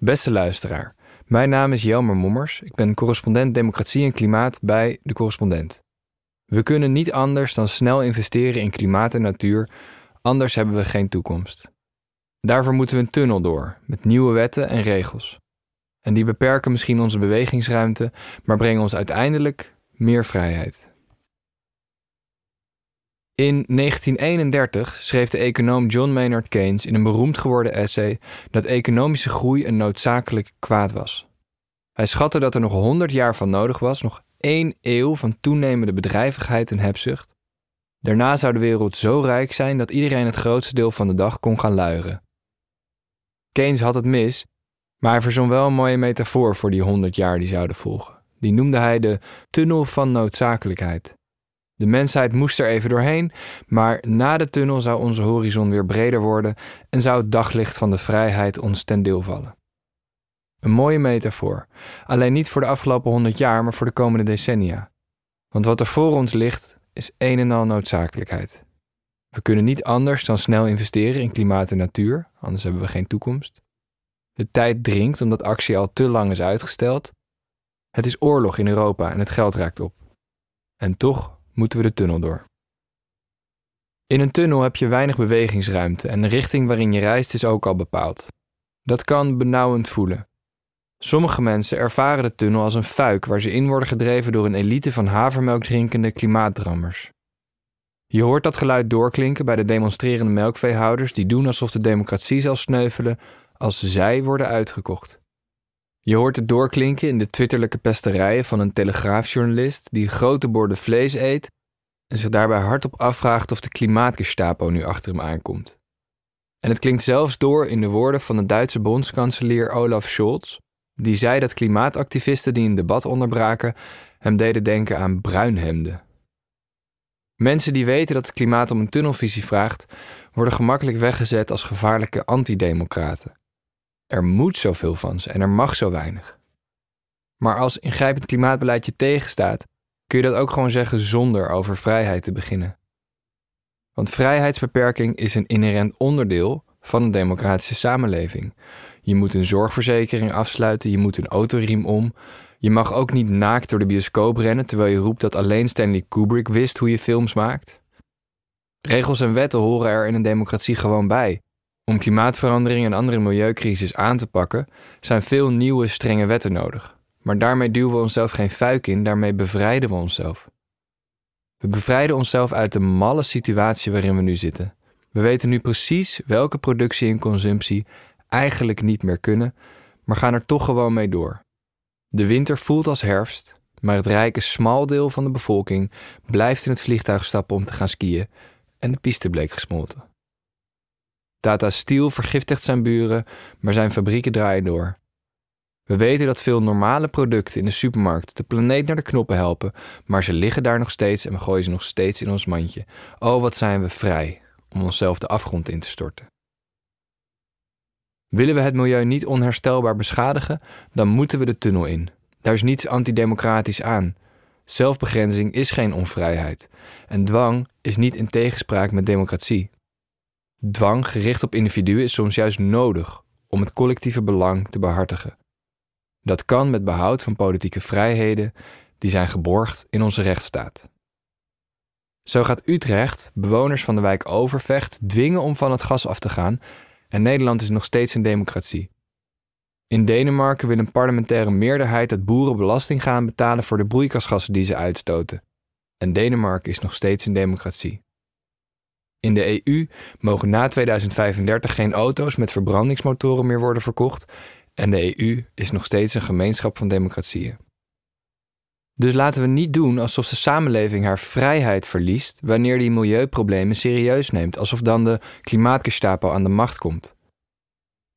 Beste luisteraar, mijn naam is Jelmer Mommers. Ik ben correspondent Democratie en Klimaat bij De Correspondent. We kunnen niet anders dan snel investeren in klimaat en natuur, anders hebben we geen toekomst. Daarvoor moeten we een tunnel door, met nieuwe wetten en regels. En die beperken misschien onze bewegingsruimte, maar brengen ons uiteindelijk meer vrijheid. In 1931 schreef de econoom John Maynard Keynes in een beroemd geworden essay dat economische groei een noodzakelijk kwaad was. Hij schatte dat er nog 100 jaar van nodig was, nog één eeuw van toenemende bedrijvigheid en hebzucht. Daarna zou de wereld zo rijk zijn dat iedereen het grootste deel van de dag kon gaan luieren. Keynes had het mis, maar hij verzon wel een mooie metafoor voor die 100 jaar die zouden volgen. Die noemde hij de tunnel van noodzakelijkheid. De mensheid moest er even doorheen, maar na de tunnel zou onze horizon weer breder worden en zou het daglicht van de vrijheid ons ten deel vallen. Een mooie metafoor, alleen niet voor de afgelopen honderd jaar, maar voor de komende decennia. Want wat er voor ons ligt, is een en al noodzakelijkheid. We kunnen niet anders dan snel investeren in klimaat en natuur, anders hebben we geen toekomst. De tijd dringt omdat actie al te lang is uitgesteld. Het is oorlog in Europa en het geld raakt op. En toch moeten we de tunnel door. In een tunnel heb je weinig bewegingsruimte en de richting waarin je reist is ook al bepaald. Dat kan benauwend voelen. Sommige mensen ervaren de tunnel als een fuik waar ze in worden gedreven door een elite van havermelk drinkende klimaatdrammers. Je hoort dat geluid doorklinken bij de demonstrerende melkveehouders die doen alsof de democratie zal sneuvelen als zij worden uitgekocht. Je hoort het doorklinken in de twitterlijke pesterijen van een telegraafjournalist die grote borden vlees eet en zich daarbij hardop afvraagt of de klimaatgestapo nu achter hem aankomt. En het klinkt zelfs door in de woorden van de Duitse bondskanselier Olaf Scholz, die zei dat klimaatactivisten die een debat onderbraken hem deden denken aan bruinhemden. Mensen die weten dat het klimaat om een tunnelvisie vraagt, worden gemakkelijk weggezet als gevaarlijke antidemocraten. Er moet zoveel van ze en er mag zo weinig. Maar als ingrijpend klimaatbeleid je tegenstaat, kun je dat ook gewoon zeggen zonder over vrijheid te beginnen. Want vrijheidsbeperking is een inherent onderdeel van een democratische samenleving. Je moet een zorgverzekering afsluiten, je moet een autoriem om. Je mag ook niet naakt door de bioscoop rennen terwijl je roept dat alleen Stanley Kubrick wist hoe je films maakt. Regels en wetten horen er in een democratie gewoon bij. Om klimaatverandering en andere milieucrisis aan te pakken, zijn veel nieuwe strenge wetten nodig. Maar daarmee duwen we onszelf geen fuik in, daarmee bevrijden we onszelf. We bevrijden onszelf uit de malle situatie waarin we nu zitten. We weten nu precies welke productie en consumptie eigenlijk niet meer kunnen, maar gaan er toch gewoon mee door. De winter voelt als herfst, maar het rijke smal deel van de bevolking blijft in het vliegtuig stappen om te gaan skiën en de piste bleek gesmolten. Tata Steel vergiftigt zijn buren, maar zijn fabrieken draaien door. We weten dat veel normale producten in de supermarkt de planeet naar de knoppen helpen, maar ze liggen daar nog steeds en we gooien ze nog steeds in ons mandje. Oh, wat zijn we vrij om onszelf de afgrond in te storten. Willen we het milieu niet onherstelbaar beschadigen, dan moeten we de tunnel in. Daar is niets antidemocratisch aan. Zelfbegrenzing is geen onvrijheid. En dwang is niet in tegenspraak met democratie. Dwang gericht op individuen is soms juist nodig om het collectieve belang te behartigen. Dat kan met behoud van politieke vrijheden die zijn geborgd in onze rechtsstaat. Zo gaat Utrecht bewoners van de wijk Overvecht dwingen om van het gas af te gaan en Nederland is nog steeds een democratie. In Denemarken wil een parlementaire meerderheid dat boeren belasting gaan betalen voor de broeikasgassen die ze uitstoten. En Denemarken is nog steeds een democratie. In de EU mogen na 2035 geen auto's met verbrandingsmotoren meer worden verkocht en de EU is nog steeds een gemeenschap van democratieën. Dus laten we niet doen alsof de samenleving haar vrijheid verliest wanneer die milieuproblemen serieus neemt, alsof dan de klimaatgestapo aan de macht komt.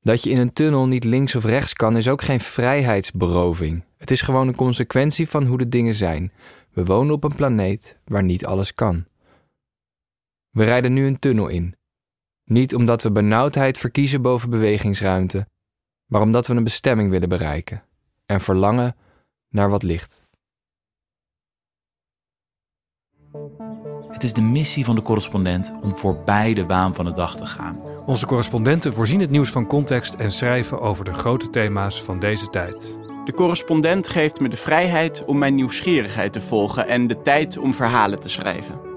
Dat je in een tunnel niet links of rechts kan is ook geen vrijheidsberoving. Het is gewoon een consequentie van hoe de dingen zijn. We wonen op een planeet waar niet alles kan. We rijden nu een tunnel in. Niet omdat we benauwdheid verkiezen boven bewegingsruimte, maar omdat we een bestemming willen bereiken en verlangen naar wat licht. Het is de missie van de correspondent om voorbij de waan van de dag te gaan Onze correspondenten voorzien het nieuws van context en schrijven over de grote thema's van deze tijd. De correspondent geeft me de vrijheid om mijn nieuwsgierigheid te volgen en de tijd om verhalen te schrijven.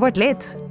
Word lid.